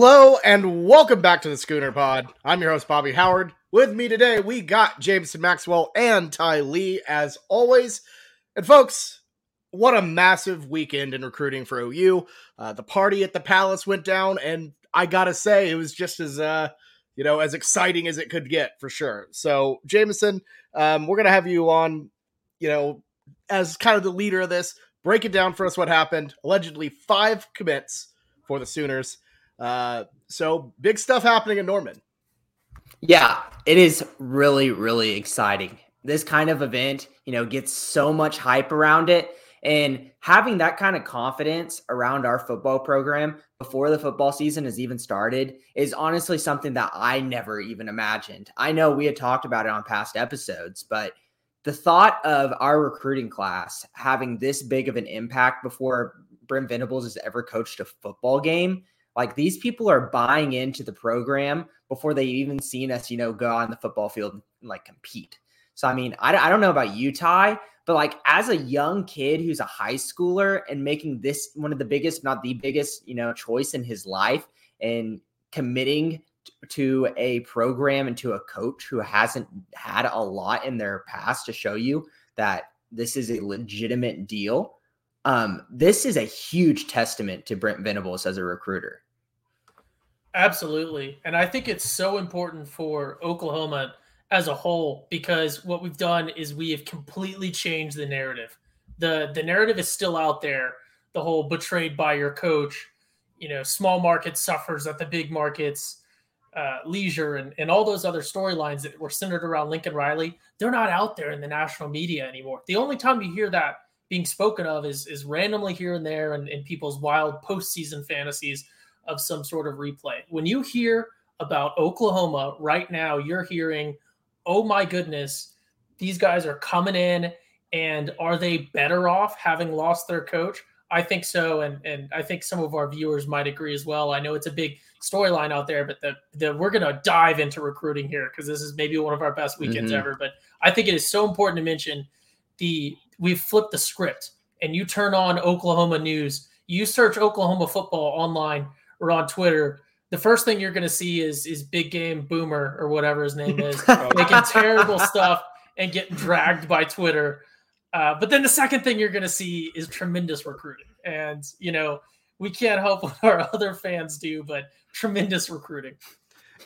Hello and welcome back to the Schooner Pod. I'm your host, Bobby Howard. With me today, we got Jameson Maxwell and Ty Lee, as always. And folks, what a massive weekend in recruiting for OU. Uh, the party at the Palace went down, and I gotta say, it was just as uh, you know, as exciting as it could get for sure. So, Jameson, um, we're gonna have you on, you know, as kind of the leader of this. Break it down for us what happened. Allegedly, five commits for the Sooners. Uh, so big stuff happening in Norman. Yeah, it is really, really exciting. This kind of event, you know, gets so much hype around it. And having that kind of confidence around our football program before the football season has even started is honestly something that I never even imagined. I know we had talked about it on past episodes, but the thought of our recruiting class having this big of an impact before Brent Venables has ever coached a football game like these people are buying into the program before they even seen us, you know, go on the football field and like compete. So, I mean, I, I don't know about you, Ty, but like as a young kid who's a high schooler and making this one of the biggest, not the biggest, you know, choice in his life and committing to a program and to a coach who hasn't had a lot in their past to show you that this is a legitimate deal. Um, this is a huge testament to Brent Venables as a recruiter. Absolutely. And I think it's so important for Oklahoma as a whole because what we've done is we have completely changed the narrative. The the narrative is still out there, the whole betrayed by your coach, you know, small market suffers at the big markets, uh, leisure and, and all those other storylines that were centered around Lincoln Riley, they're not out there in the national media anymore. The only time you hear that being spoken of is is randomly here and there and in people's wild postseason fantasies of some sort of replay. When you hear about Oklahoma right now, you're hearing, oh my goodness, these guys are coming in and are they better off having lost their coach? I think so, and and I think some of our viewers might agree as well. I know it's a big storyline out there, but the, the we're gonna dive into recruiting here because this is maybe one of our best weekends mm-hmm. ever. But I think it is so important to mention the we've flipped the script, and you turn on Oklahoma news, you search Oklahoma football online, or on Twitter, the first thing you're going to see is is Big Game Boomer or whatever his name is making terrible stuff and getting dragged by Twitter. Uh, but then the second thing you're going to see is tremendous recruiting, and you know we can't help what our other fans do, but tremendous recruiting.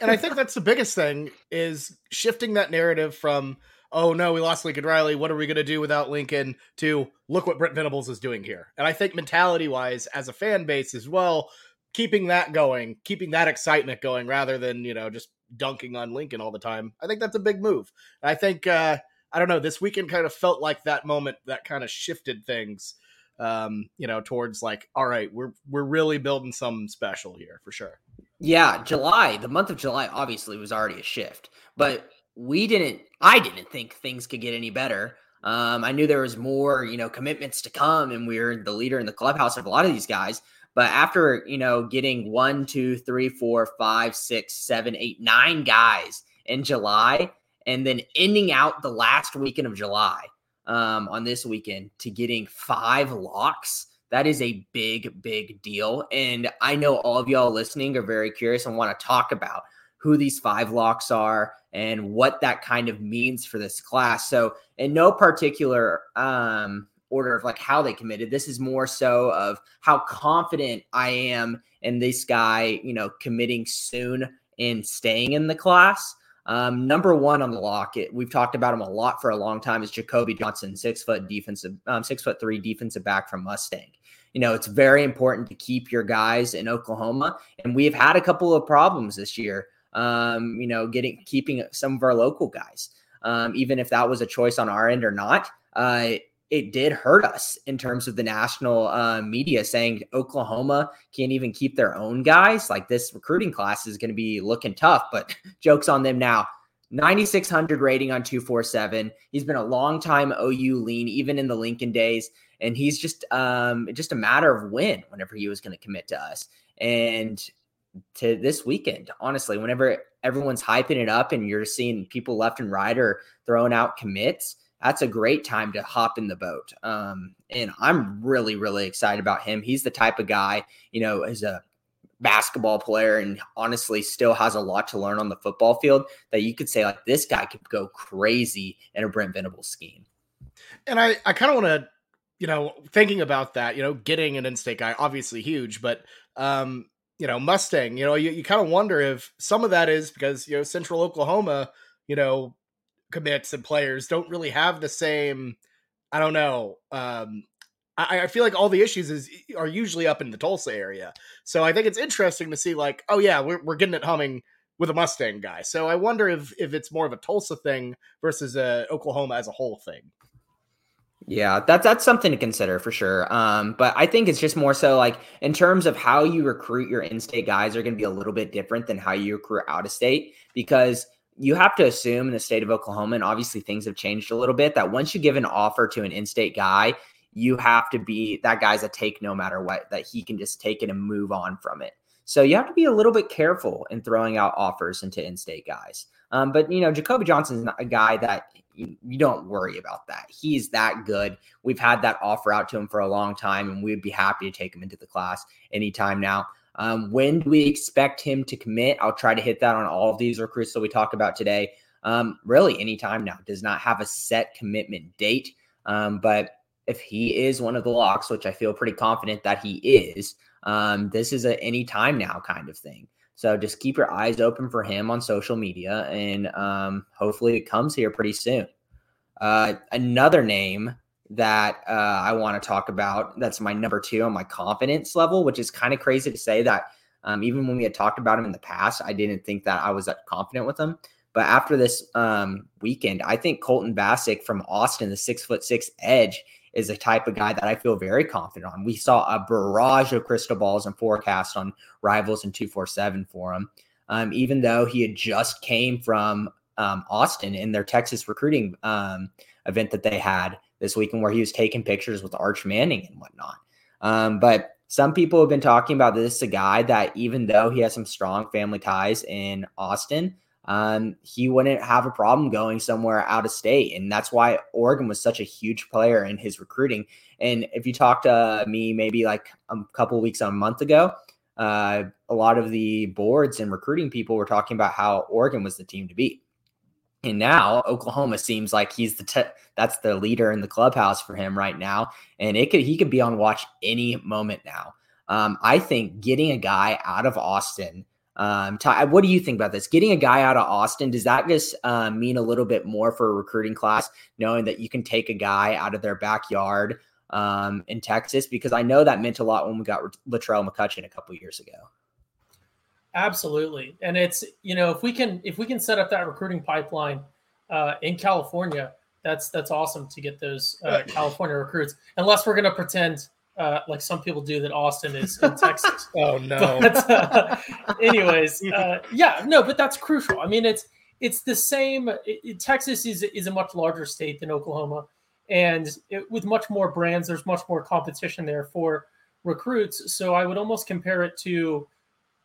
And I think that's the biggest thing is shifting that narrative from oh no, we lost Lincoln Riley. What are we going to do without Lincoln? To look what Brent Venables is doing here. And I think mentality wise, as a fan base as well, keeping that going, keeping that excitement going rather than, you know, just dunking on Lincoln all the time. I think that's a big move. I think uh I don't know, this weekend kind of felt like that moment that kind of shifted things um, you know, towards like, all right, we're we're really building something special here for sure. Yeah, July, the month of July obviously was already a shift, but we didn't I didn't think things could get any better. Um, I knew there was more, you know, commitments to come, and we are the leader in the clubhouse of a lot of these guys. But after, you know, getting one, two, three, four, five, six, seven, eight, nine guys in July, and then ending out the last weekend of July um, on this weekend to getting five locks, that is a big, big deal. And I know all of y'all listening are very curious and want to talk about who these five locks are and what that kind of means for this class. So, in no particular um, order of like how they committed. This is more so of how confident I am in this guy, you know, committing soon and staying in the class. Um, number one on the lock, it, we've talked about him a lot for a long time, is Jacoby Johnson, six foot defensive, um, six foot three defensive back from Mustang. You know, it's very important to keep your guys in Oklahoma, and we've had a couple of problems this year. Um, you know, getting keeping some of our local guys, um, even if that was a choice on our end or not. Uh, it did hurt us in terms of the national uh, media saying Oklahoma can't even keep their own guys. Like this recruiting class is going to be looking tough, but jokes on them now. 9,600 rating on 247. He's been a long time OU lean, even in the Lincoln days. And he's just um, just a matter of when, whenever he was going to commit to us. And to this weekend, honestly, whenever everyone's hyping it up and you're seeing people left and right are throwing out commits, that's a great time to hop in the boat. Um, and I'm really, really excited about him. He's the type of guy, you know, as a basketball player and honestly still has a lot to learn on the football field that you could say like this guy could go crazy in a Brent Venable scheme. And I, I kind of want to, you know, thinking about that, you know, getting an in-state guy, obviously huge, but um, you know, Mustang, you know, you, you kind of wonder if some of that is because, you know, central Oklahoma, you know, commits and players don't really have the same, I don't know, um, I, I feel like all the issues is are usually up in the Tulsa area. So I think it's interesting to see like, oh yeah, we're we're getting it humming with a Mustang guy. So I wonder if if it's more of a Tulsa thing versus a Oklahoma as a whole thing. Yeah, that's that's something to consider for sure. Um, but I think it's just more so like in terms of how you recruit your in-state guys are going to be a little bit different than how you recruit out of state because you have to assume in the state of Oklahoma, and obviously things have changed a little bit, that once you give an offer to an in-state guy, you have to be that guy's a take no matter what, that he can just take it and move on from it. So you have to be a little bit careful in throwing out offers into in-state guys. Um, but you know, Jacoby Johnson's a guy that you, you, don't worry about that. He's that good. We've had that offer out to him for a long time, and we'd be happy to take him into the class anytime now. Um, when do we expect him to commit? I'll try to hit that on all of these recruits that we talked about today. Um, really, anytime now. Does not have a set commitment date, um, but if he is one of the locks, which I feel pretty confident that he is, um, this is a any time now kind of thing. So just keep your eyes open for him on social media, and um, hopefully it comes here pretty soon. Uh, another name that uh, I want to talk about that's my number two on my confidence level, which is kind of crazy to say that um, even when we had talked about him in the past, I didn't think that I was that confident with him. But after this um, weekend, I think Colton Vasek from Austin, the six foot six edge, is a type of guy that I feel very confident on. We saw a barrage of crystal balls and forecasts on rivals and 247 for him. Um, even though he had just came from um, Austin in their Texas recruiting um, event that they had this weekend, where he was taking pictures with Arch Manning and whatnot. Um, but some people have been talking about this a guy that even though he has some strong family ties in Austin, um, he wouldn't have a problem going somewhere out of state. And that's why Oregon was such a huge player in his recruiting. And if you talk to me maybe like a couple weeks, a month ago, uh, a lot of the boards and recruiting people were talking about how Oregon was the team to beat. And now Oklahoma seems like he's the te- that's the leader in the clubhouse for him right now, and it could he could be on watch any moment now. Um, I think getting a guy out of Austin um, Ty, what do you think about this? Getting a guy out of Austin, does that just uh, mean a little bit more for a recruiting class, knowing that you can take a guy out of their backyard um, in Texas? Because I know that meant a lot when we got Latrell McCutchin a couple years ago. Absolutely, and it's you know if we can if we can set up that recruiting pipeline uh, in California, that's that's awesome to get those uh, California recruits. Unless we're going to pretend uh, like some people do that Austin is in Texas. oh no. But, uh, anyways, uh, yeah, no, but that's crucial. I mean, it's it's the same. It, it, Texas is is a much larger state than Oklahoma, and it, with much more brands, there's much more competition there for recruits. So I would almost compare it to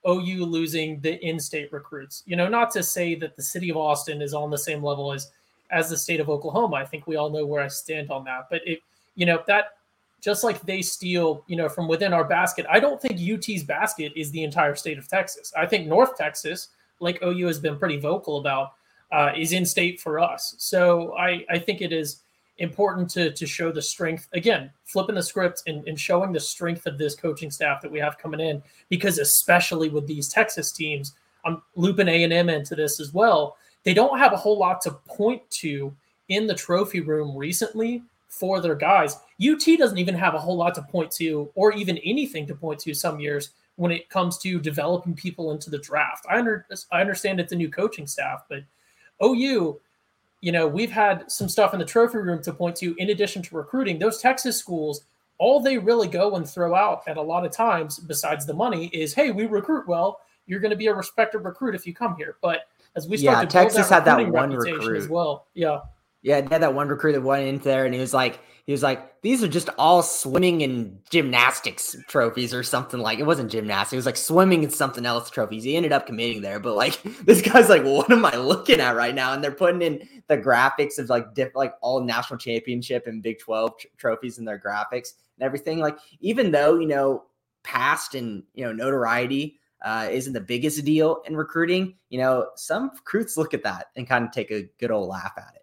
OU losing the in-state recruits. You know, not to say that the city of Austin is on the same level as as the state of Oklahoma. I think we all know where I stand on that. But it, you know, that just like they steal, you know, from within our basket. I don't think UT's basket is the entire state of Texas. I think North Texas, like OU has been pretty vocal about, uh, is in state for us. So I, I think it is important to to show the strength again, flipping the script and, and showing the strength of this coaching staff that we have coming in. Because especially with these Texas teams, I'm looping A and M into this as well. They don't have a whole lot to point to in the trophy room recently for their guys. UT doesn't even have a whole lot to point to, or even anything to point to some years when it comes to developing people into the draft. I, under, I understand it's a new coaching staff, but OU, you know, we've had some stuff in the trophy room to point to in addition to recruiting. Those Texas schools, all they really go and throw out at a lot of times, besides the money, is hey, we recruit well. You're going to be a respected recruit if you come here. But as we start yeah, to Texas that had that one recruit as well. Yeah. Yeah, he had that one recruit that went into there and he was like, he was like, these are just all swimming and gymnastics trophies or something like it wasn't gymnastics, it was like swimming and something else trophies. He ended up committing there, but like this guy's like, what am I looking at right now? And they're putting in the graphics of like different like all national championship and Big 12 tr- trophies in their graphics and everything. Like, even though, you know, past and you know, notoriety uh, isn't the biggest deal in recruiting, you know, some recruits look at that and kind of take a good old laugh at it.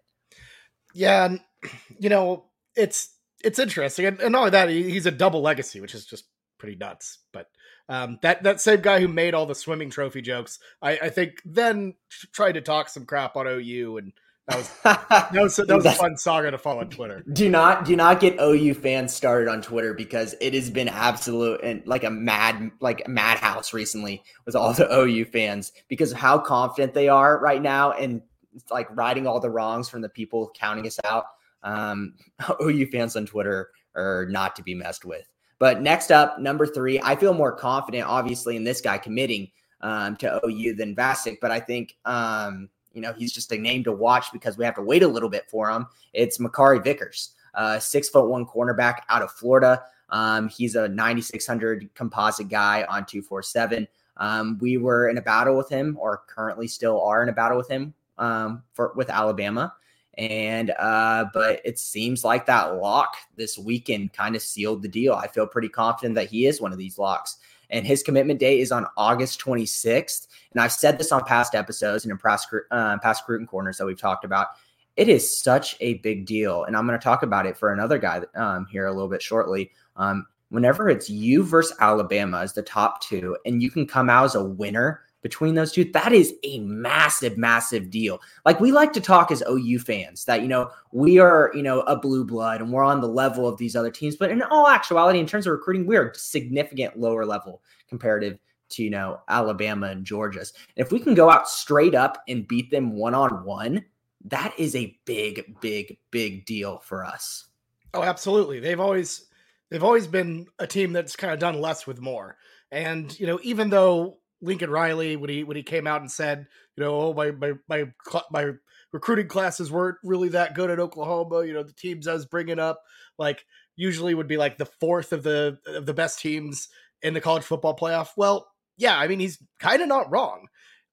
Yeah, and you know, it's it's interesting, and, and not only that, he, he's a double legacy, which is just pretty nuts. But um, that that same guy who made all the swimming trophy jokes, I, I think, then tried to talk some crap on OU, and that was that was, that was a fun saga to follow on Twitter. Do not do not get OU fans started on Twitter because it has been absolute and like a mad like a madhouse recently with all the OU fans because of how confident they are right now and like righting all the wrongs from the people counting us out. Um, OU fans on Twitter are not to be messed with. But next up, number three, I feel more confident, obviously, in this guy committing um, to OU than Vasek, but I think um, you know he's just a name to watch because we have to wait a little bit for him. It's Makari Vickers, uh, six foot one cornerback out of Florida. Um, he's a 9600 composite guy on 247. Um, we were in a battle with him, or currently still are in a battle with him um, for with Alabama. And uh, but it seems like that lock this weekend kind of sealed the deal. I feel pretty confident that he is one of these locks. And his commitment date is on August 26th. And I've said this on past episodes and in past, uh, past Scruton Corners that we've talked about. It is such a big deal. And I'm going to talk about it for another guy um, here a little bit shortly. Um, whenever it's you versus Alabama as the top two, and you can come out as a winner between those two, that is a massive, massive deal. Like we like to talk as OU fans that, you know, we are, you know, a blue blood and we're on the level of these other teams. But in all actuality, in terms of recruiting, we're a significant lower level comparative to, you know, Alabama and Georgia's. And if we can go out straight up and beat them one on one, that is a big, big, big deal for us. Oh, absolutely. They've always they've always been a team that's kind of done less with more. And, you know, even though Lincoln Riley when he when he came out and said, you know, oh my my my my recruiting classes weren't really that good at Oklahoma. You know, the teams I was bringing up like usually would be like the fourth of the of the best teams in the college football playoff. Well, yeah, I mean he's kind of not wrong.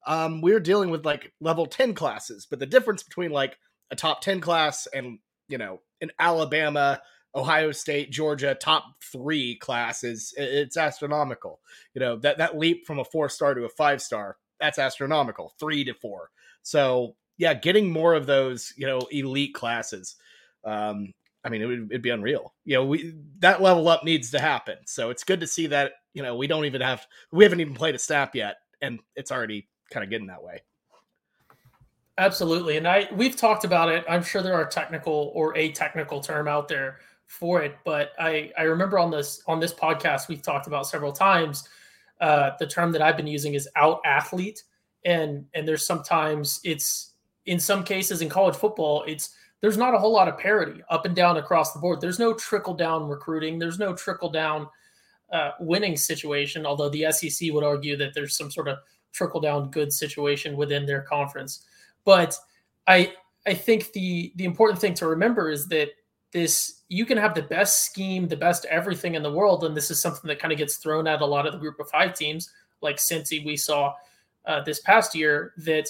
Um, we're dealing with like level ten classes, but the difference between like a top ten class and you know an Alabama Ohio State, Georgia, top three classes, it's astronomical. You know, that, that leap from a four star to a five star, that's astronomical, three to four. So, yeah, getting more of those, you know, elite classes, um, I mean, it would it'd be unreal. You know, we that level up needs to happen. So it's good to see that, you know, we don't even have, we haven't even played a snap yet, and it's already kind of getting that way. Absolutely. And I we've talked about it. I'm sure there are technical or a technical term out there for it. But I I remember on this on this podcast we've talked about several times. Uh, the term that I've been using is out athlete, and and there's sometimes it's in some cases in college football it's there's not a whole lot of parity up and down across the board. There's no trickle down recruiting. There's no trickle down uh, winning situation. Although the SEC would argue that there's some sort of trickle down good situation within their conference, but I I think the the important thing to remember is that this you can have the best scheme, the best everything in the world, and this is something that kind of gets thrown at a lot of the group of five teams, like Cincy we saw uh, this past year. That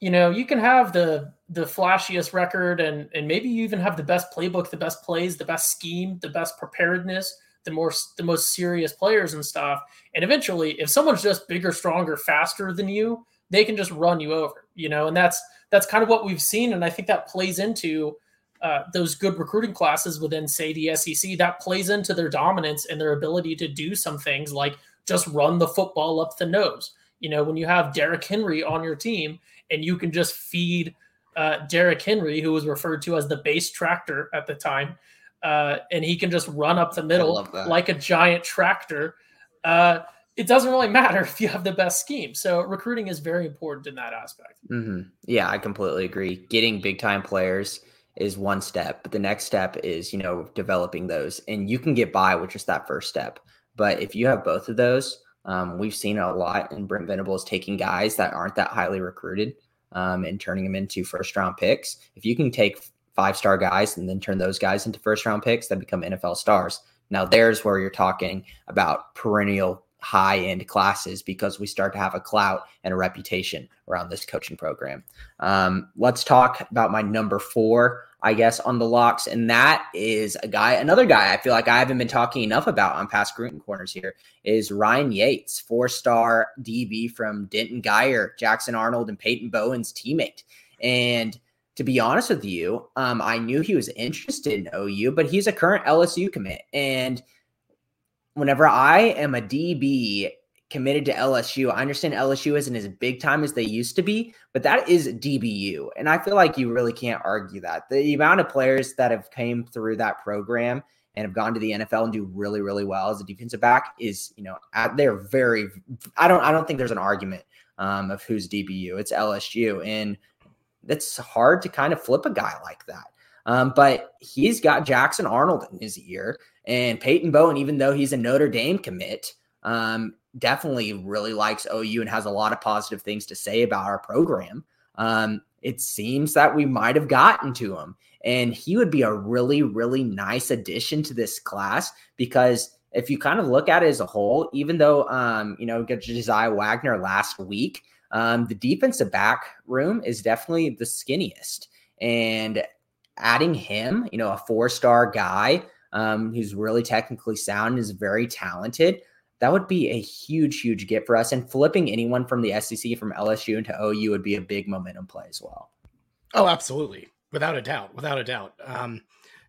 you know you can have the the flashiest record, and and maybe you even have the best playbook, the best plays, the best scheme, the best preparedness, the more the most serious players and stuff. And eventually, if someone's just bigger, stronger, faster than you, they can just run you over. You know, and that's that's kind of what we've seen, and I think that plays into uh, those good recruiting classes within, say, the SEC, that plays into their dominance and their ability to do some things like just run the football up the nose. You know, when you have Derrick Henry on your team and you can just feed uh, Derrick Henry, who was referred to as the base tractor at the time, uh, and he can just run up the middle like a giant tractor. Uh, it doesn't really matter if you have the best scheme. So recruiting is very important in that aspect. Mm-hmm. Yeah, I completely agree. Getting big time players is one step, but the next step is, you know, developing those. And you can get by with just that first step. But if you have both of those, um, we've seen a lot, and Brent Venables taking guys that aren't that highly recruited um, and turning them into first round picks. If you can take five star guys and then turn those guys into first round picks that become NFL stars, now there's where you're talking about perennial high end classes because we start to have a clout and a reputation around this coaching program. Um, let's talk about my number four I guess, on the locks. And that is a guy, another guy I feel like I haven't been talking enough about on past Gruden corners here is Ryan Yates, four star DB from Denton Guyer, Jackson Arnold, and Peyton Bowen's teammate. And to be honest with you, um, I knew he was interested in OU, but he's a current LSU commit. And whenever I am a DB committed to LSU. I understand LSU isn't as big time as they used to be, but that is DBU. And I feel like you really can't argue that. The amount of players that have came through that program and have gone to the NFL and do really, really well as a defensive back is, you know, they're very I don't I don't think there's an argument um, of who's DBU. It's LSU. And it's hard to kind of flip a guy like that. Um, but he's got Jackson Arnold in his ear and Peyton Bowen, even though he's a Notre Dame commit, um, definitely really likes OU and has a lot of positive things to say about our program. Um, it seems that we might have gotten to him, and he would be a really, really nice addition to this class because if you kind of look at it as a whole, even though um, you know, Josiah Wagner last week, um, the defensive back room is definitely the skinniest, and adding him, you know, a four-star guy um, who's really technically sound, is very talented that would be a huge, huge get for us. And flipping anyone from the SEC from LSU into OU would be a big momentum play as well. Oh, absolutely. Without a doubt. Without a doubt. Um,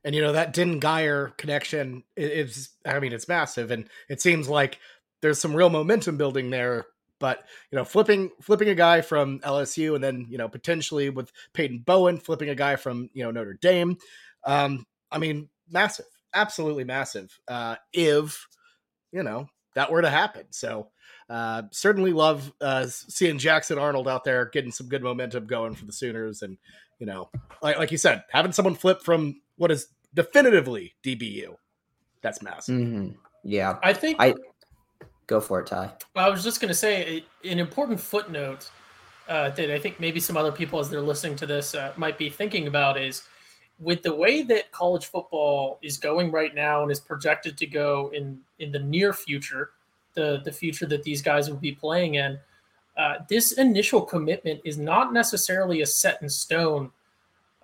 and, you know, that Din Guyer connection is, I mean, it's massive. And it seems like there's some real momentum building there. But, you know, flipping flipping a guy from LSU and then, you know, potentially with Peyton Bowen, flipping a guy from, you know, Notre Dame. Um, I mean, massive. Absolutely massive. Uh, if, you know, that were to happen. So uh, certainly love uh, seeing Jackson Arnold out there getting some good momentum going for the Sooners, and you know, like like you said, having someone flip from what is definitively DBU, that's massive. Mm-hmm. Yeah, I think I go for it, Ty. I was just going to say an important footnote uh, that I think maybe some other people, as they're listening to this, uh, might be thinking about is with the way that college football is going right now and is projected to go in in the near future, the the future that these guys will be playing in, uh, this initial commitment is not necessarily a set in stone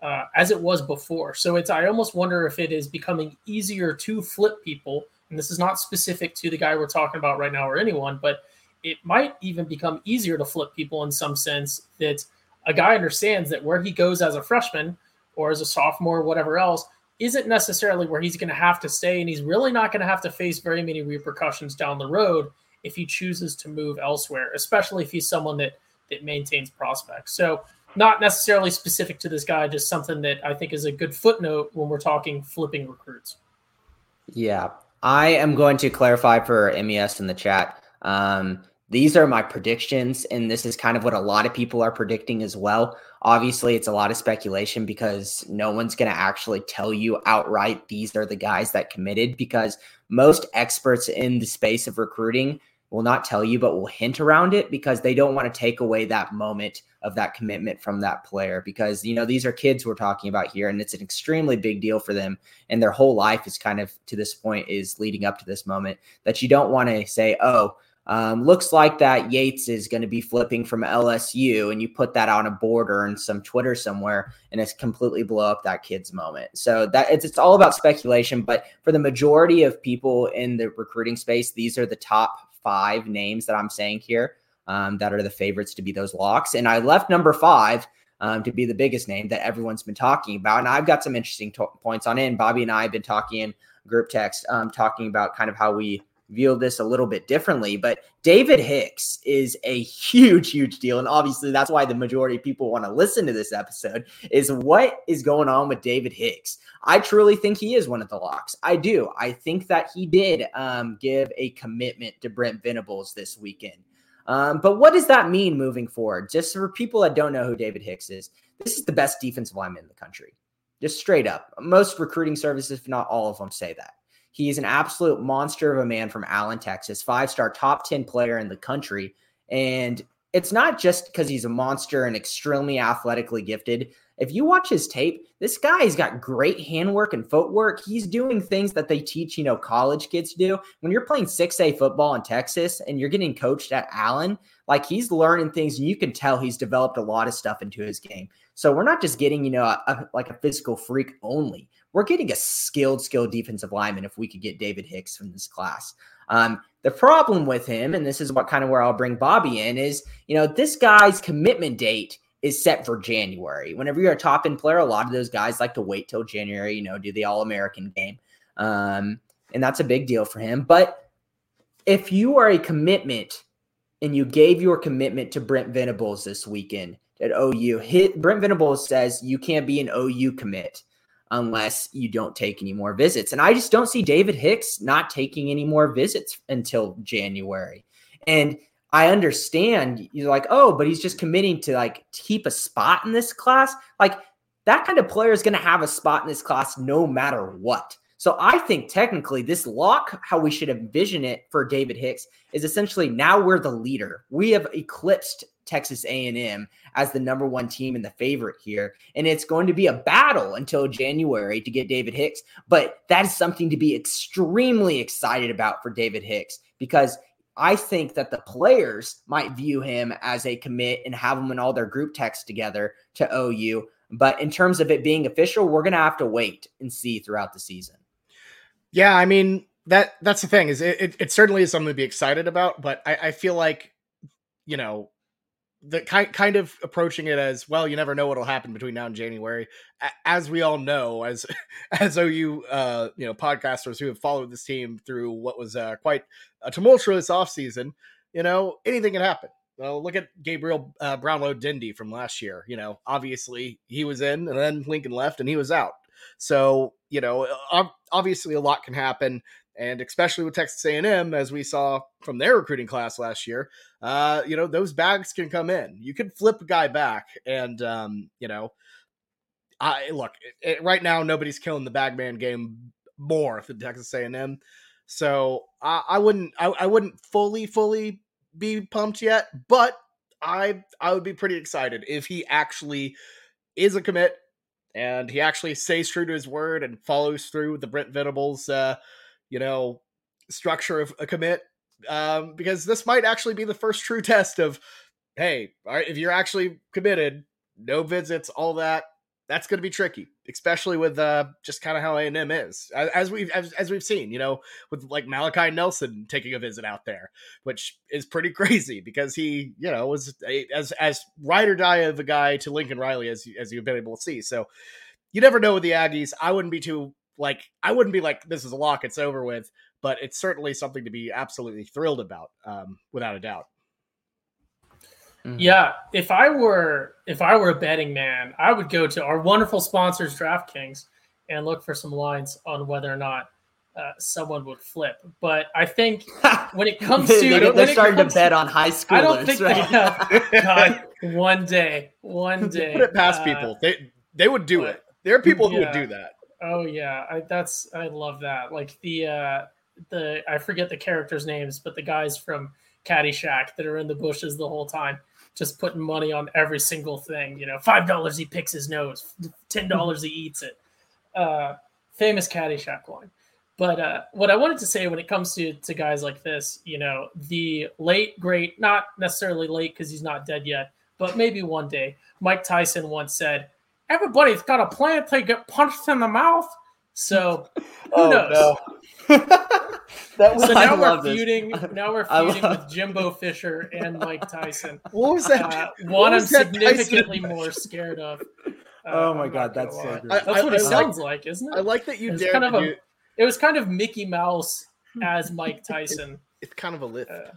uh, as it was before. So it's I almost wonder if it is becoming easier to flip people. And this is not specific to the guy we're talking about right now or anyone, but it might even become easier to flip people in some sense that a guy understands that where he goes as a freshman or as a sophomore, whatever else, isn't necessarily where he's going to have to stay. And he's really not going to have to face very many repercussions down the road if he chooses to move elsewhere, especially if he's someone that that maintains prospects. So not necessarily specific to this guy, just something that I think is a good footnote when we're talking flipping recruits. Yeah. I am going to clarify for MES in the chat. Um, these are my predictions, and this is kind of what a lot of people are predicting as well. Obviously, it's a lot of speculation because no one's going to actually tell you outright these are the guys that committed because most experts in the space of recruiting will not tell you, but will hint around it because they don't want to take away that moment of that commitment from that player. Because, you know, these are kids we're talking about here, and it's an extremely big deal for them. And their whole life is kind of to this point is leading up to this moment that you don't want to say, oh, um, looks like that Yates is going to be flipping from LSU, and you put that on a border and some Twitter somewhere, and it's completely blow up that kid's moment. So that it's it's all about speculation. But for the majority of people in the recruiting space, these are the top five names that I'm saying here um, that are the favorites to be those locks. And I left number five um, to be the biggest name that everyone's been talking about. And I've got some interesting to- points on it. And Bobby and I have been talking in group text, um, talking about kind of how we view this a little bit differently. But David Hicks is a huge, huge deal. And obviously, that's why the majority of people want to listen to this episode is what is going on with David Hicks. I truly think he is one of the locks. I do. I think that he did um, give a commitment to Brent Venables this weekend. Um, but what does that mean moving forward? Just for people that don't know who David Hicks is, this is the best defensive lineman in the country. Just straight up. Most recruiting services, if not all of them, say that. He's an absolute monster of a man from Allen, Texas, five star top 10 player in the country. And it's not just because he's a monster and extremely athletically gifted. If you watch his tape, this guy's got great handwork and footwork. He's doing things that they teach, you know, college kids to do. When you're playing 6A football in Texas and you're getting coached at Allen, like he's learning things and you can tell he's developed a lot of stuff into his game. So we're not just getting, you know, a, a, like a physical freak only. We're getting a skilled, skilled defensive lineman if we could get David Hicks from this class. Um, the problem with him, and this is what kind of where I'll bring Bobby in, is you know this guy's commitment date is set for January. Whenever you're a top end player, a lot of those guys like to wait till January, you know, do the All American game, um, and that's a big deal for him. But if you are a commitment and you gave your commitment to Brent Venables this weekend at OU, hit Brent Venables says you can't be an OU commit unless you don't take any more visits. And I just don't see David Hicks not taking any more visits until January. And I understand you're like, oh, but he's just committing to like keep a spot in this class. Like that kind of player is going to have a spot in this class no matter what. So I think technically this lock, how we should envision it for David Hicks, is essentially now we're the leader. We have eclipsed Texas A&M as the number one team and the favorite here, and it's going to be a battle until January to get David Hicks. But that is something to be extremely excited about for David Hicks because I think that the players might view him as a commit and have him in all their group texts together to OU. But in terms of it being official, we're going to have to wait and see throughout the season. Yeah, I mean that that's the thing is it, it, it certainly is something to be excited about, but I, I feel like you know the kind kind of approaching it as well. You never know what'll happen between now and January, as we all know, as as OU uh, you know podcasters who have followed this team through what was uh, quite a tumultuous offseason, You know anything can happen. Well, look at Gabriel uh, Brownlow Dindy from last year. You know, obviously he was in, and then Lincoln left, and he was out. So you know, obviously a lot can happen, and especially with Texas A&M, as we saw from their recruiting class last year, uh, you know, those bags can come in. You can flip a guy back, and um, you know, I look it, it, right now nobody's killing the bagman game more than Texas A&M. So I, I wouldn't I, I wouldn't fully fully be pumped yet, but I I would be pretty excited if he actually is a commit and he actually stays true to his word and follows through with the Brent Venables, uh, you know, structure of a commit. Um, because this might actually be the first true test of, hey, if you're actually committed, no visits, all that, that's going to be tricky, especially with uh, just kind of how A and M is, as we've as, as, we've seen, you know, with like Malachi Nelson taking a visit out there, which is pretty crazy because he, you know, was a, as as ride or die of a guy to Lincoln Riley as as you've been able to see. So you never know with the Aggies. I wouldn't be too like I wouldn't be like this is a lock, it's over with, but it's certainly something to be absolutely thrilled about, um, without a doubt. Mm-hmm. Yeah, if I were if I were a betting man, I would go to our wonderful sponsors DraftKings and look for some lines on whether or not uh, someone would flip. But I think when it comes to they, are starting to bet on high schoolers. I don't think right? they have. God, one day, one day, put it past uh, people. They they would do but, it. There are people who would do that. Oh yeah, I, that's I love that. Like the uh the I forget the characters' names, but the guys from Caddyshack that are in the bushes the whole time just putting money on every single thing. You know, five dollars he picks his nose, ten dollars he eats it. Uh, famous Caddyshack line. But uh, what I wanted to say when it comes to to guys like this, you know, the late great, not necessarily late because he's not dead yet, but maybe one day. Mike Tyson once said, "Everybody's got a plan to get punched in the mouth." So who oh, knows? No. That was, so now we're feuding. Now we're feuding with Jimbo Fisher and Mike Tyson. What was that? Uh, one I'm significantly more scared of. Uh, oh my god, that's so good. That's I, what I, it sounds like, isn't it? I like that you did. Kind of a, it was kind of Mickey Mouse as Mike Tyson. it's kind of a lift. Uh,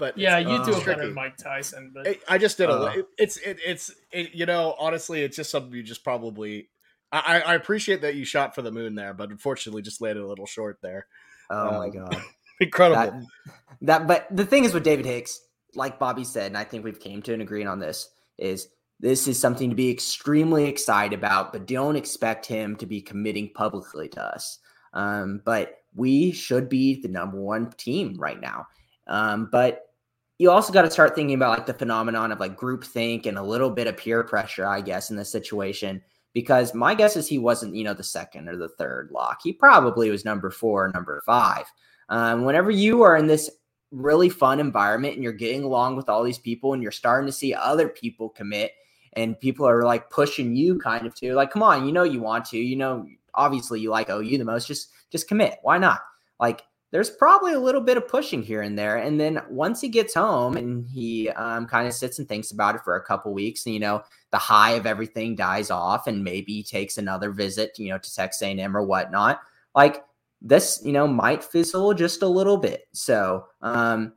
but yeah, you uh, do it better than Mike Tyson. But I just did a. Uh. it's it, it's it, you know honestly, it's just something you just probably. I, I appreciate that you shot for the moon there, but unfortunately, just landed a little short there. Oh um, my god, incredible! That, that, but the thing is with David Hicks, like Bobby said, and I think we've came to an agreement on this, is this is something to be extremely excited about, but don't expect him to be committing publicly to us. Um, but we should be the number one team right now. Um, but you also got to start thinking about like the phenomenon of like group think and a little bit of peer pressure, I guess, in this situation because my guess is he wasn't, you know, the second or the third lock. He probably was number four or number five. Um, whenever you are in this really fun environment and you're getting along with all these people and you're starting to see other people commit and people are like pushing you kind of to like, come on, you know you want to, you know, obviously you like OU the most, just just commit. Why not? Like there's probably a little bit of pushing here and there. And then once he gets home and he um, kind of sits and thinks about it for a couple weeks, and, you know, the high of everything dies off and maybe he takes another visit, you know, to Texas A&M or whatnot. Like this, you know, might fizzle just a little bit. So um,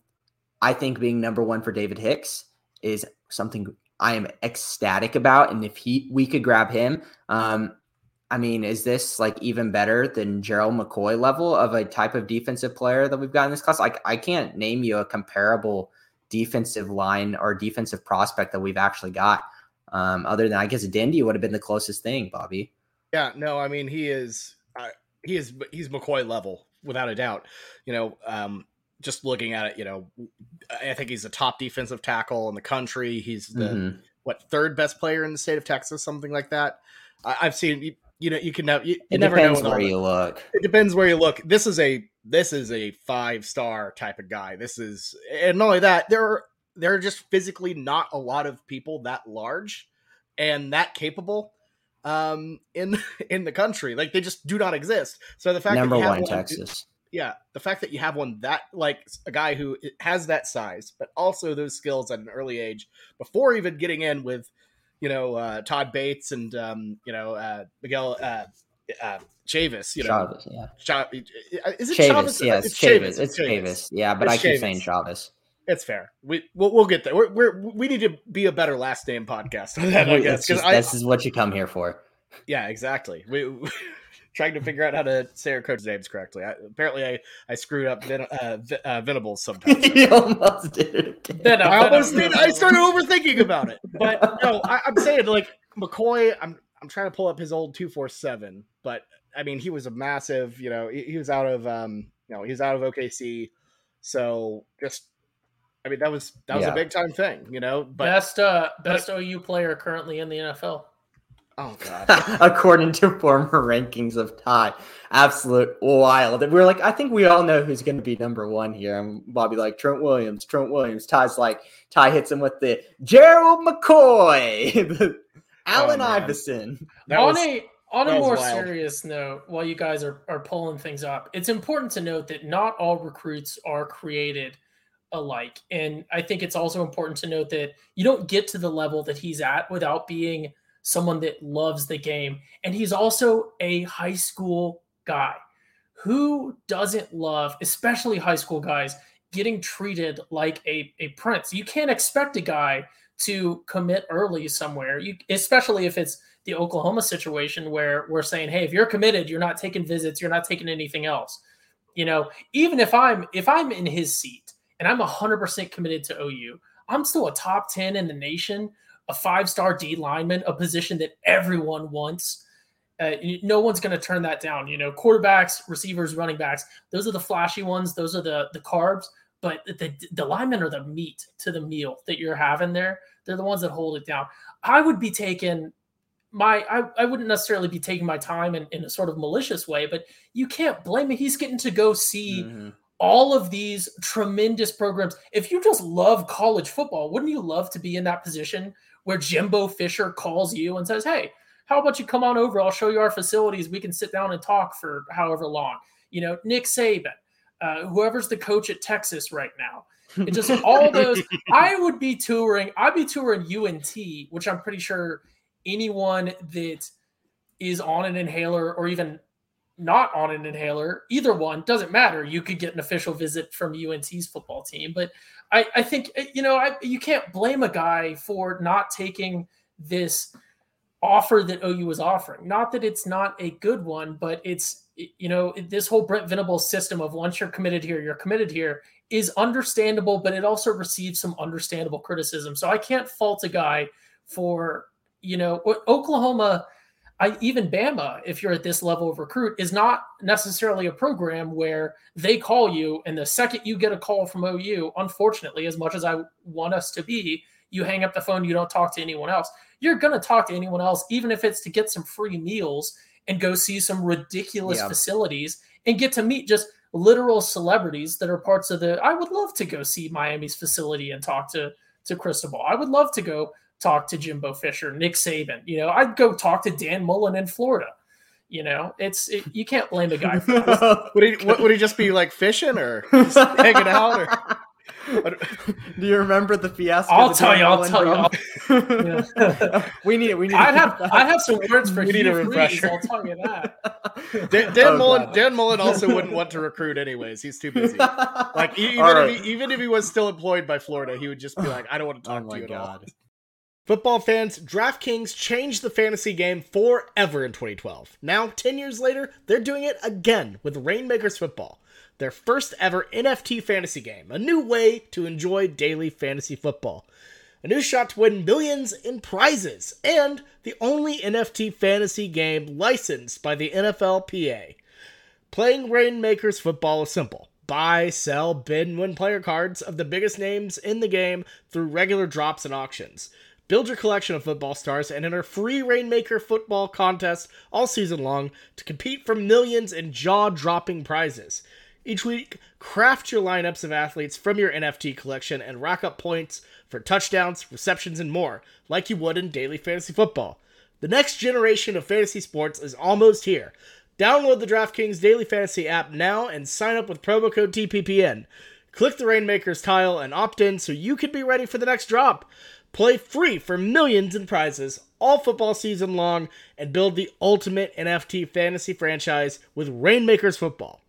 I think being number one for David Hicks is something I am ecstatic about. And if he we could grab him, um, I mean, is this like even better than Gerald McCoy level of a type of defensive player that we've got in this class? Like, I can't name you a comparable defensive line or defensive prospect that we've actually got. Um, other than I guess Dindy would have been the closest thing, Bobby. Yeah, no, I mean he is, uh, he is, he's McCoy level without a doubt. You know, um, just looking at it, you know, I think he's a top defensive tackle in the country. He's the mm-hmm. what third best player in the state of Texas, something like that. I, have seen you know you can never you, you never know where you look. It depends where you look. This is a this is a five star type of guy. This is and not only that there are there are just physically not a lot of people that large and that capable um in in the country like they just do not exist so the fact number that one in texas yeah the fact that you have one that like a guy who has that size but also those skills at an early age before even getting in with you know uh, Todd Bates and um, you know uh, Miguel uh, uh, Chavis. You know, Chavis, yeah. Chavis, is it Chavis? Chavis? Yeah, it's, Chavis. It's Chavis. Chavis. Yeah, but it's I keep Chavis. saying Chavis. It's fair. We we'll, we'll get there. We're, we're, we need to be a better last name podcast. That, I guess because this is what you come here for. Yeah, exactly. We, we trying to figure out how to say our coach's names correctly. I, apparently, I, I screwed up Ven, uh, uh, Venables sometimes. you almost did. It I almost did. I started overthinking about it. But no, I, I'm saying like McCoy. I'm I'm trying to pull up his old two four seven, but I mean he was a massive. You know, he, he was out of um, you know, he was out of OKC. So just I mean, that was that was yeah. a big time thing, you know. But best uh, best but, OU player currently in the NFL. Oh god! According to former rankings of Ty, absolute wild. And we're like, I think we all know who's going to be number one here. And Bobby like Trent Williams, Trent Williams. Ty's like Ty hits him with the Gerald McCoy, oh, Allen oh, Iverson. on was, a on a more wild. serious note, while you guys are are pulling things up, it's important to note that not all recruits are created alike, and I think it's also important to note that you don't get to the level that he's at without being someone that loves the game. And he's also a high school guy. Who doesn't love, especially high school guys, getting treated like a, a prince? You can't expect a guy to commit early somewhere, you, especially if it's the Oklahoma situation where we're saying, hey, if you're committed, you're not taking visits, you're not taking anything else. You know, even if I'm if I'm in his seat and I'm 100% committed to OU, I'm still a top 10 in the nation a five star D lineman, a position that everyone wants. Uh, no one's going to turn that down. You know, quarterbacks, receivers, running backs, those are the flashy ones. Those are the the carbs. But the the linemen are the meat to the meal that you're having there. They're the ones that hold it down. I would be taking my I, I wouldn't necessarily be taking my time in, in a sort of malicious way, but you can't blame me. He's getting to go see mm-hmm. All of these tremendous programs. If you just love college football, wouldn't you love to be in that position where Jimbo Fisher calls you and says, Hey, how about you come on over? I'll show you our facilities. We can sit down and talk for however long. You know, Nick Saban, uh, whoever's the coach at Texas right now. It just all those. I would be touring. I'd be touring UNT, which I'm pretty sure anyone that is on an inhaler or even not on an inhaler, either one doesn't matter. You could get an official visit from UNT's football team, but I, I think eh, you know I, you can't blame a guy for not taking this offer that OU was offering. Not that it's not a good one, but it's you know this whole Brent Venables system of once you're committed here, you're committed here is understandable, but it also receives some understandable criticism. So I can't fault a guy for you know Oklahoma I, even Bama, if you're at this level of recruit, is not necessarily a program where they call you, and the second you get a call from OU, unfortunately, as much as I want us to be, you hang up the phone, you don't talk to anyone else. You're going to talk to anyone else, even if it's to get some free meals and go see some ridiculous yeah. facilities and get to meet just literal celebrities that are parts of the. I would love to go see Miami's facility and talk to to Cristobal. I would love to go talk to Jimbo Fisher, Nick Saban. You know, I'd go talk to Dan Mullen in Florida. You know, it's it, you can't blame a guy. For this. would he would he just be like fishing or just hanging out or? Do you remember the fiasco? I'll tell you. I'll tell you. Yeah. we need it. We need. I'd have I'd have some words for We need a refresher. I'll tell you that. Dan, Dan Oh, Mullen God. Dan Mullen also wouldn't want to recruit anyways. He's too busy. Like even All if he, even if he was still employed by Florida, he would just be like, I don't want to Oh talk to my you at all. Football fans, DraftKings changed the fantasy game forever in 2012. Now, 10 years later, they're doing it again with Rainmakers Football, their first ever NFT fantasy game, a new way to enjoy daily fantasy football. A new shot to win millions in prizes, and the only NFT fantasy game licensed by the NFLPA. Playing Rainmakers football is simple. Buy, sell, bid, and win player cards of the biggest names in the game through regular drops and auctions. Build your collection of football stars and enter free Rainmaker football contests all season long to compete for millions in jaw dropping prizes. Each week, craft your lineups of athletes from your NFT collection and rack up points for touchdowns, receptions, and more, like you would in daily fantasy football. The next generation of fantasy sports is almost here. Download the DraftKings Daily Fantasy app now and sign up with promo code TPPN. Click the Rainmakers tile and opt in so you can be ready for the next drop. Play free for millions in prizes all football season long and build the ultimate NFT fantasy franchise with Rainmakers Football.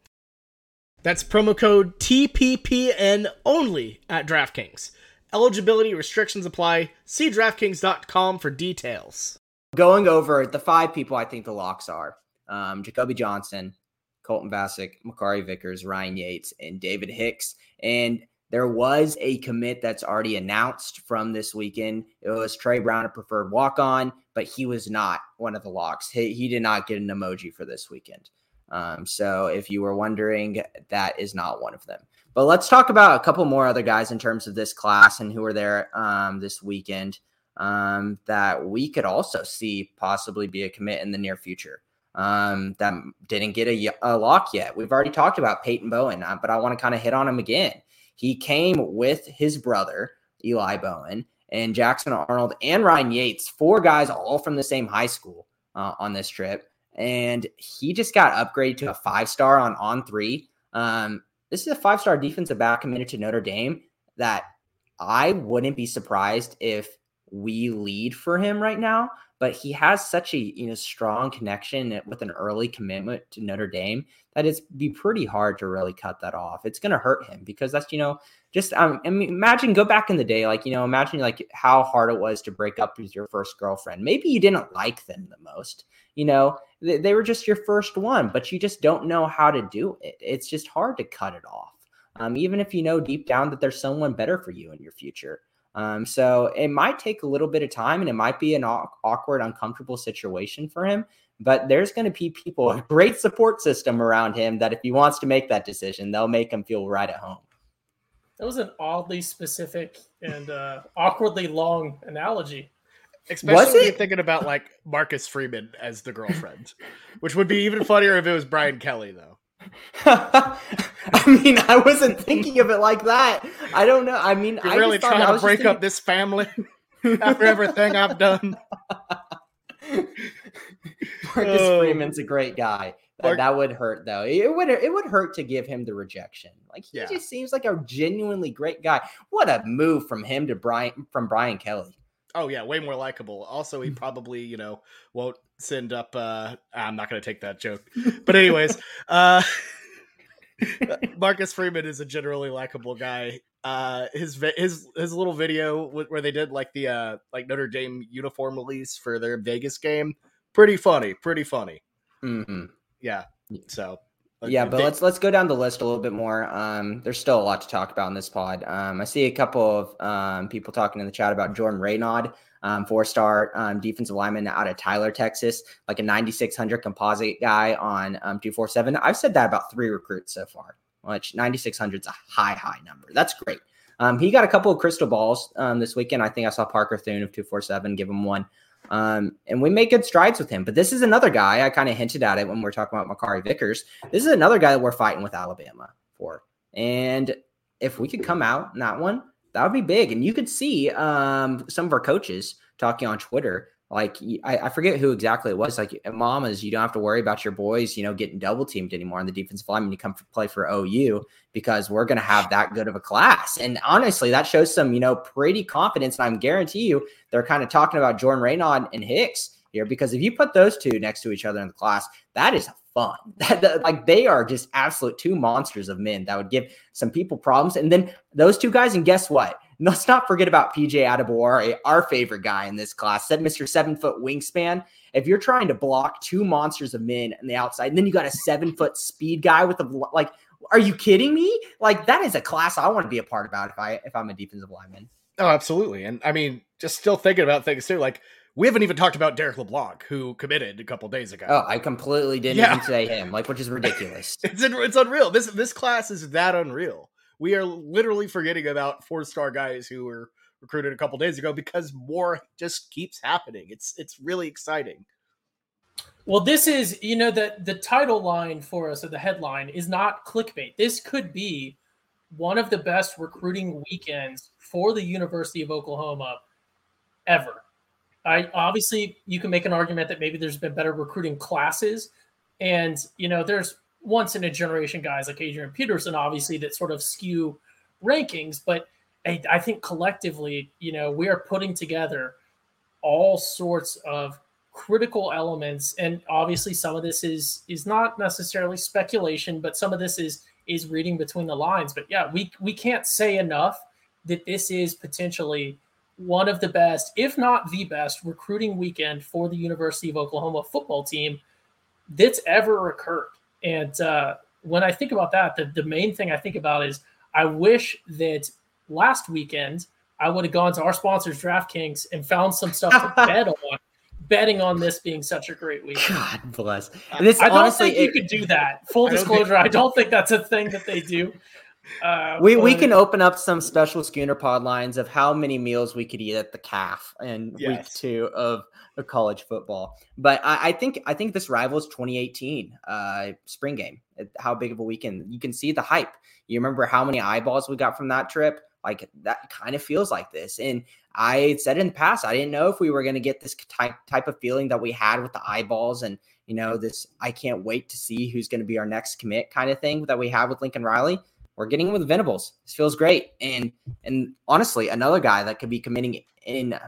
That's promo code TPPN only at DraftKings. Eligibility restrictions apply. See DraftKings.com for details. Going over the five people I think the locks are um, Jacoby Johnson, Colton Vasek, Makari Vickers, Ryan Yates, and David Hicks. And there was a commit that's already announced from this weekend. It was Trey Brown, a preferred walk on, but he was not one of the locks. He, he did not get an emoji for this weekend. Um, so if you were wondering, that is not one of them. But let's talk about a couple more other guys in terms of this class and who are there um, this weekend um, that we could also see possibly be a commit in the near future. Um, that didn't get a, a lock yet. We've already talked about Peyton Bowen, uh, but I want to kind of hit on him again. He came with his brother, Eli Bowen, and Jackson Arnold and Ryan Yates, four guys all from the same high school uh, on this trip. And he just got upgraded to a five star on on three. Um, this is a five star defensive back committed to Notre Dame that I wouldn't be surprised if we lead for him right now. But he has such a you know strong connection with an early commitment to Notre Dame that it's be pretty hard to really cut that off. It's going to hurt him because that's you know just um, I mean, imagine go back in the day like you know imagine like how hard it was to break up with your first girlfriend. Maybe you didn't like them the most. You know they, they were just your first one, but you just don't know how to do it. It's just hard to cut it off. Um, even if you know deep down that there's someone better for you in your future. Um, so it might take a little bit of time and it might be an aw- awkward, uncomfortable situation for him. But there's going to be people, a great support system around him that if he wants to make that decision, they'll make him feel right at home. That was an oddly specific and uh, awkwardly long analogy. Especially thinking about like Marcus Freeman as the girlfriend, which would be even funnier if it was Brian Kelly, though. I mean, I wasn't thinking of it like that. I don't know. I mean, You're I really trying to break thinking- up this family after everything I've done. Marcus Oh. Freeman's a great guy. That, Mark- that would hurt though. It would it would hurt to give him the rejection. Like he Yeah. just seems like a genuinely great guy. What a move from him to Brian from Brian Kelly. Oh yeah, way more likable. Also, he probably you know won't send up. uh I'm not going to take that joke, but anyways, uh Marcus Freeman is a generally likable guy. Uh, his his his little video where they did like the uh like Notre Dame uniform release for their Vegas game, pretty funny, pretty funny. Mhm. Yeah. So uh, Yeah, but they- let's let's go down the list a little bit more. Um, there's still a lot to talk about in this pod. Um, I see a couple of um, people talking in the chat about Jordan Renaud, um, four star um, defensive lineman out of Tyler, Texas, like a 9600 composite guy on um, 247. I've said that about three recruits so far, which 9600 is a high high number. That's great. Um, he got a couple of crystal balls um, this weekend. I think I saw Parker Thune of 247 give him one. Um, and we make good strides with him. But this is another guy, I kind of hinted at it when we are talking about Makari Vickers. This is another guy that we're fighting with Alabama for. And if we could come out in that one, that would be big. And you could see um, some of our coaches talking on Twitter. Like I, I forget who exactly it was. Like mamas, you don't have to worry about your boys, you know, getting double teamed anymore on the defensive line when you come play for OU because we're going to have that good of a class. And honestly, that shows some, you know, pretty confidence. And I'm guarantee you, they're kind of talking about Jordan Renaud and Hicks here because if you put those two next to each other in the class, that is fun. like they are just absolute two monsters of men that would give some people problems. And then those two guys, and guess what? Let's not forget about PJ Adebawore, our favorite guy in this class, said Mr. Seven Foot Wingspan. If you're trying to block two monsters of men on the outside, and then you got a seven foot speed guy with a like, are you kidding me? Like that is a class I want to be a part about if I if I'm a defensive lineman. Oh, absolutely. And I mean, just still thinking about things too. Like we haven't even talked about Derrick LeBlanc, who committed a couple days ago. Oh, I completely didn't yeah. even say him, like which is ridiculous. it's it's unreal. This this class is that unreal. We are literally forgetting about four star guys who were recruited a couple days ago because more just keeps happening. It's it's really exciting. Well, this is you know the the title line for us or the headline is not clickbait. This could be one of the best recruiting weekends for the University of Oklahoma ever. I obviously you can make an argument that maybe there's been better recruiting classes, and you know there's once in a generation guys like Adrian Peterson, obviously that sort of skew rankings, but I, I think collectively, you know, we are putting together all sorts of critical elements, and obviously some of this is is not necessarily speculation, but some of this is is reading between the lines. But yeah, we we can't say enough that this is potentially one of the best, if not the best, recruiting weekend for the University of Oklahoma football team that's ever occurred. And uh, when I think about that, the, the main thing I think about is I wish that last weekend I would have gone to our sponsors, DraftKings, and found some stuff to bet on. Betting on this being such a great week. God bless. And this, I don't honestly, think you it, could do that. Full disclosure, I don't think that's a thing that they do. Uh, we we can open up some special schooner pod lines of how many meals we could eat at the calf in yes. week two of, of college football. But I, I, think I think this rivals 2018 uh, spring game. How big of a weekend? You can see the hype. You remember how many eyeballs we got from that trip? Like that kind of feels like this. And I said in the past, I didn't know if we were going to get this type type of feeling that we had with the eyeballs and you know this. I can't wait to see who's going to be our next commit kind of thing that we have with Lincoln Riley we're getting him with Venables. This feels great. And and honestly, another guy that could be committing in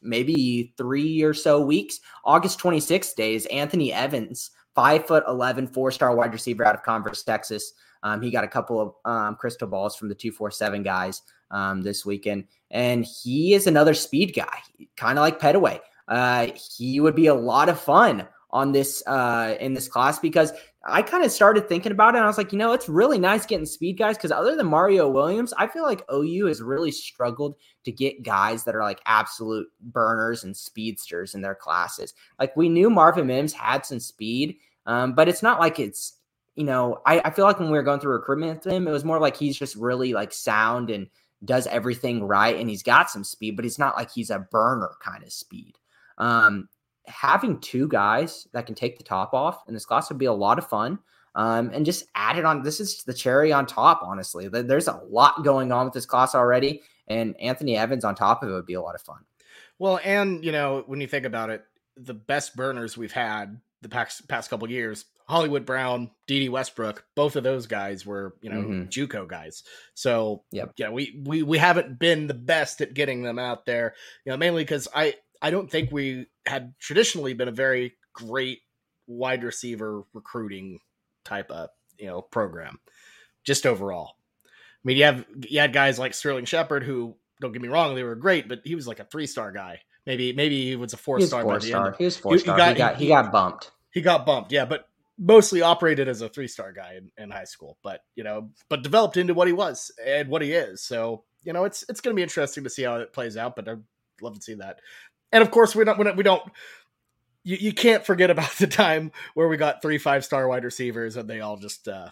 maybe three or so weeks, August 26th days, Anthony Evans, five foot 11, four star wide receiver out of Converse, Texas. Um, he got a couple of um, crystal balls from the 247 guys um, this weekend. And he is another speed guy, kind of like Pettaway. Uh, he would be a lot of fun on this uh, in this class because I kind of started thinking about it. And I was like, you know, it's really nice getting speed guys because other than Mario Williams, I feel like OU has really struggled to get guys that are like absolute burners and speedsters in their classes. Like we knew Marvin Mims had some speed, um, but it's not like it's, you know, I, I feel like when we were going through recruitment with him, it was more like he's just really like sound and does everything right and he's got some speed, but he's not like he's a burner kind of speed. Um, having two guys that can take the top off in this class would be a lot of fun. Um, and just add it on. This is the cherry on top, honestly. There's a lot going on with this class already, and Anthony Evans on top of it would be a lot of fun. Well, and you know, when you think about it, the best burners we've had the past past couple years, Hollywood Brown, Dede Westbrook, both of those guys were, you know, mm-hmm. JUCO guys. So, yeah, we, we we haven't been the best at getting them out there, you know, mainly because I I don't think we had traditionally been a very great wide receiver recruiting type of you know program, just overall. I mean, you have you had guys like Sterling Shepard who don't get me wrong, they were great, but he was like a three star guy. Maybe maybe he was a four star by the end. He was four star. He, he, got, he, he got bumped. He got bumped, yeah, but mostly operated as a three star guy in, in high school, but you know, but developed into what he was and what he is. So you know, it's it's going to be interesting to see how it plays out. But I'd love to see that and of course we don't we don't, we don't you, you can't forget about the time where we got three five star wide receivers and they all just uh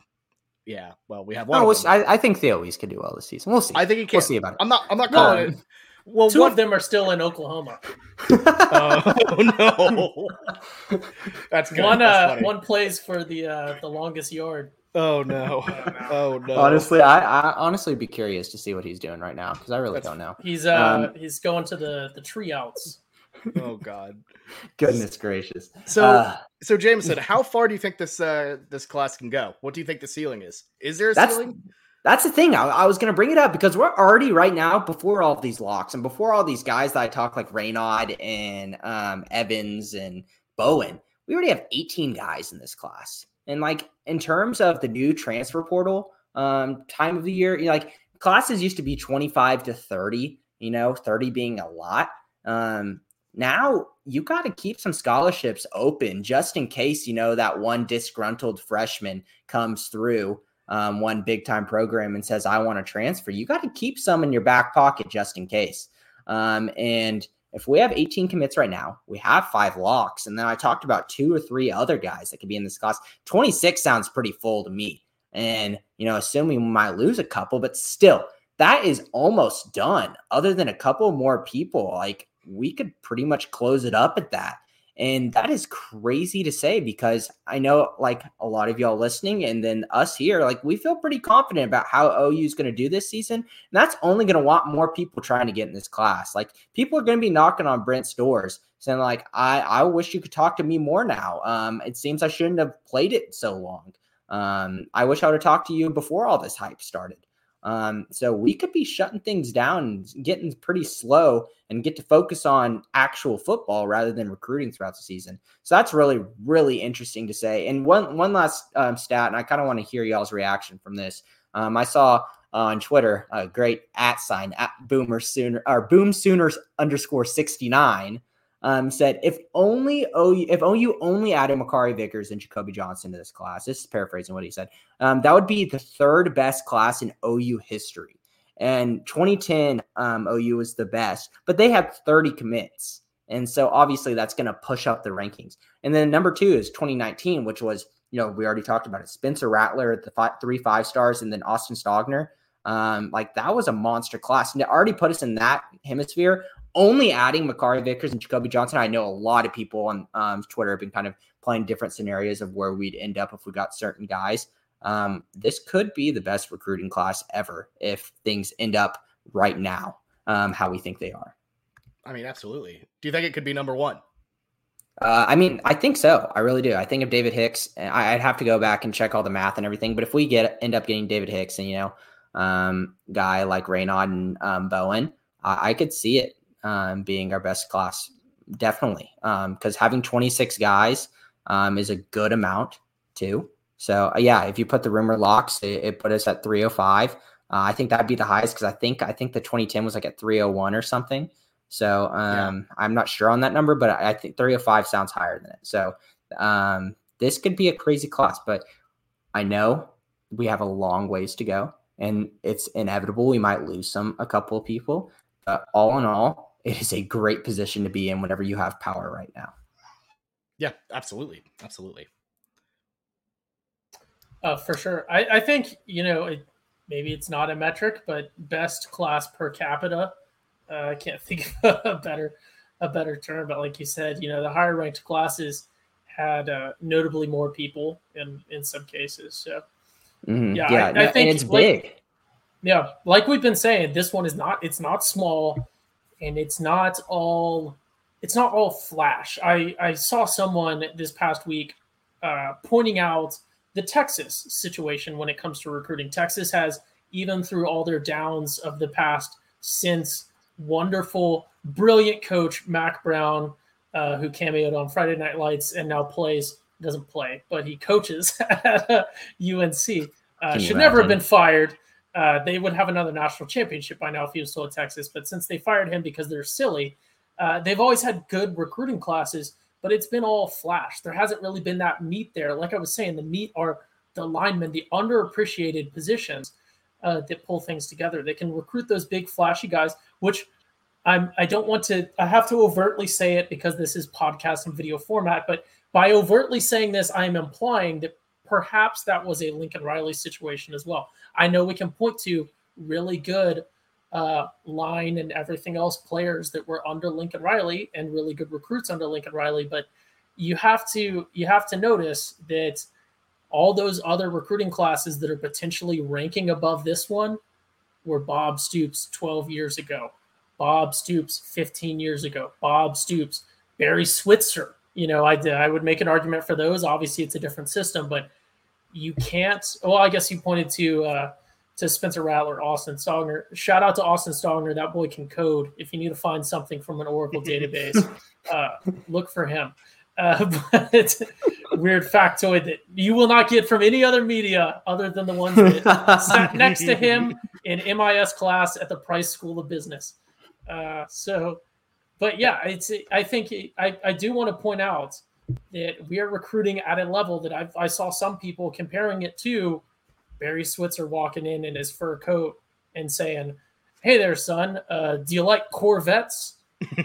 yeah well we have one no, I, I, think Theo can do well this season we'll see i think he can we'll see about it i'm not i'm not calling no. it well two one, of them are still in oklahoma uh, oh no that's good. one that's uh one plays for the uh the longest yard Oh no! Oh no! Honestly, I, I honestly be curious to see what he's doing right now because I really That's- don't know. He's uh Um, he's going to the the tree outs. Oh god! Goodness gracious! So, Uh, so Jameson, how far do you think this uh this class can go? What do you think the ceiling is? Is there a That's- ceiling? That's the thing. I, I was going to bring it up because we're already right now before all these locks and before all these guys that I talk like Renaud and um, Evans and Bowen. We already have 18 guys in this class. And like in terms of the new transfer portal um, time of the year, you know, like classes used to be 25 to 30. You know, 30 being a lot. Um, now you got to keep some scholarships open just in case you know that one disgruntled freshman comes through um, one big time program and says, I want to transfer, you got to keep some in your back pocket just in case. Um, and if we have 18 commits right now, we have five locks. And then I talked about two or three other guys that could be in this class. 26 sounds pretty full to me. And, you know, assuming we might lose a couple, but still, that is almost done. Other than a couple more people, like we could pretty much close it up at that. And that is crazy to say because I know like a lot of y'all listening and then us here, like we feel pretty confident about how OU is going to do this season. And that's only going to want more people trying to get in this class. Like people are going to be knocking on Brent's doors saying like, I, I wish you could talk to me more now. Um, it seems I shouldn't have played it so long. Um, I wish I would have talked to you before all this hype started. Um, so we could be shutting things down, getting pretty slow, and get to focus on actual football rather than recruiting throughout the season. So that's really, really interesting to say. And one one last um, stat, and I kind of want to hear y'all's reaction from this. Um, I saw on Twitter a great at sign at Boomer Sooner or Boom Sooners underscore sixty nine. Um, said if only OU if OU only added Makari Vickers and Jacoby Johnson to this class. This is paraphrasing what he said. Um, that would be the third best class in OU history. And 2010 um, OU was the best, but they had 30 commits. And so obviously that's going to push up the rankings. And then number two is 2019, which was, you know, we already talked about it. Spencer Rattler at the five, three five stars, and then Austin Stogner. Um, like that was a monster class. And it already put us in that hemisphere. Only adding Makari Vickers and Jacoby Johnson. I know a lot of people on um, Twitter have been kind of playing different scenarios of where we'd end up if we got certain guys. Um, this could be the best recruiting class ever if things end up right now um, how we think they are. I mean, absolutely. Do you think it could be number one? Uh, I mean, I think so. I really do. I think of David Hicks. I, I'd have to go back and check all the math and everything. But if we get end up getting David Hicks and you know, um, guy like Renaud and um, Bowen, I, I could see it um, being our best class, definitely. Because having 26 guys um, is a good amount too. So uh, yeah, if you put the rumor locks, it, it put us at 305. Uh, I think that'd be the highest because I think I think the 2010 was like at 301 or something. So um, I'm not sure on that number, but I, I think 305 sounds higher than it. So um, this could be a crazy class, but I know we have a long ways to go, and it's inevitable we might lose some a couple of people. But all in all, it is a great position to be in whenever you have power right now. Yeah, absolutely, absolutely. Uh, for sure. I, I think, you know, it, maybe it's not a metric, but best class per capita. Uh, I can't think of a better a better term, but like you said, you know, the higher ranked classes had uh, notably more people in in some cases. So Mhm. Yeah, yeah, I- I think, and it's like- big. yeah, like we've been saying, this one is not it's not small and it's not all it's not all flash. I I saw someone this past week uh, pointing out the Texas situation when it comes to recruiting. Texas has even through all their downs of the past since wonderful, brilliant coach Mack Brown, uh, who cameoed on Friday Night Lights and now plays doesn't play, but he coaches at uh, UNC. Uh, you should never have been fired. Uh, they would have another national championship by now if he was still at Texas. But since they fired him because they're silly, uh, they've always had good recruiting classes, but it's been all flash. There hasn't really been that meat there. Like I was saying, the meat are the linemen, the underappreciated positions uh, that pull things together. They can recruit those big flashy guys, which I'm. I don't want to. I have to overtly say it because this is podcast and video format. But by overtly saying this, I am implying that perhaps that was a Lincoln Riley situation as well. I know we can point to really good uh, line and everything else players that were under Lincoln Riley and really good recruits under Lincoln Riley, but you have to you have to notice that all those other recruiting classes that are potentially ranking above this one were Bob Stoops 12 years ago, Bob Stoops 15 years ago, Bob Stoops, Barry Switzer. You know, I, I would make an argument for those. Obviously, it's a different system, but you can't. Well, I guess you pointed to uh, to Spencer Rattler, Austin Stogner. Shout out to Austin Stogner. That boy can code. If you need to find something from an Oracle database, uh, look for him. Uh, but weird factoid that you will not get from any other media other than the ones that sat next to him in MIS class at the Price School of Business. Uh, so, but yeah, it's. I think I, I do want to point out that we are recruiting at a level that I, I saw some people comparing it to Barry Switzer walking in in his fur coat and saying, "Hey there, son. Uh, do you like Corvettes?"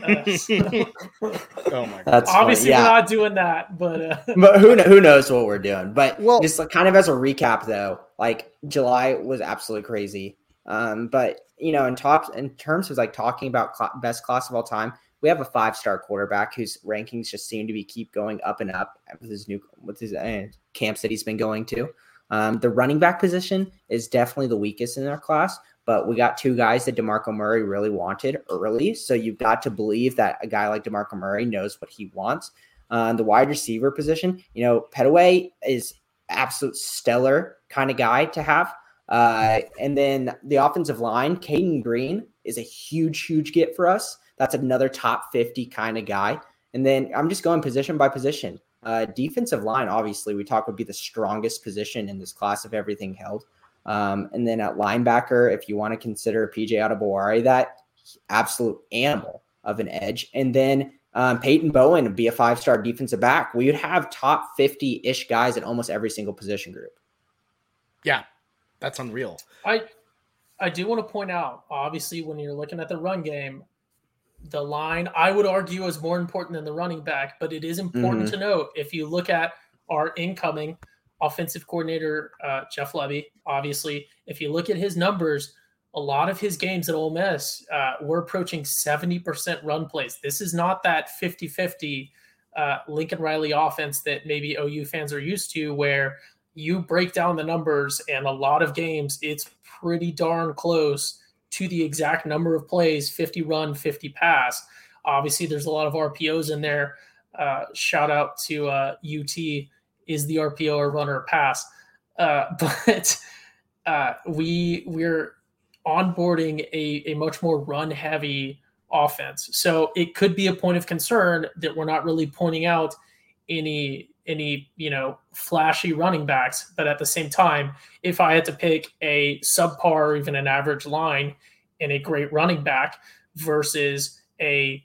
Uh, so, oh my! God. Obviously, yeah. we're not doing that, but uh, but who who knows what we're doing? But well, just like, kind of as a recap, though, like July was absolutely crazy. Um, but you know, in top in terms of like talking about cl- best class of all time, we have a five star quarterback whose rankings just seem to be keep going up and up with his new with his uh, camps that he's been going to. Um, the running back position is definitely the weakest in our class, but we got two guys that DeMarco Murray really wanted early. So you've got to believe that a guy like DeMarco Murray knows what he wants. Uh, the wide receiver position, you know, Pettaway is absolute stellar kind of guy to have. Uh, and then the offensive line, Cayden Green is a huge, huge get for us. That's another top 50 kind of guy. And then I'm just going position by position. Uh, defensive line, obviously, we talk would be the strongest position in this class of everything held. Um, and then at linebacker, if you want to consider PJ Adebawore, that absolute animal of an edge. And then um, Peyton Bowen would be a five star defensive back. We would have top 50 ish guys at almost every single position group. Yeah, that's unreal. I I do want to point out, obviously, when you're looking at the run game, the line I would argue is more important than the running back, but it is important mm-hmm. to note if you look at our incoming offensive coordinator uh, Jeff Lebby, obviously, if you look at his numbers, a lot of his games at Ole Miss, uh, we're approaching 70% run plays. This is not that 50 50 uh, Lincoln Riley offense that maybe OU fans are used to, where you break down the numbers and a lot of games, it's pretty darn close to the exact number of plays 50 run, 50 pass. Obviously, there's a lot of RPOs in there. Uh, shout out to uh, UT is the RPO or runner pass. Uh, but uh, we we're onboarding a, a much more run heavy offense. So it could be a point of concern that we're not really pointing out any any you know flashy running backs but at the same time if i had to pick a subpar or even an average line and a great running back versus a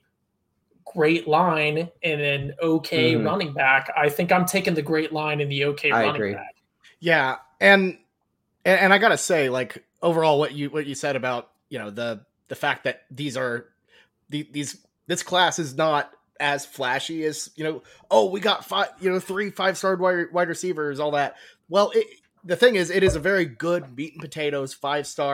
great line and an okay mm. running back i think i'm taking the great line and the okay I running agree. back yeah and, and and i gotta say like overall what you what you said about you know the the fact that these are the, these this class is not as flashy as you know. Oh, we got five, you know, three five star wide, wide receivers, all that. Well, it, the thing is, it is a very good meat and potatoes five star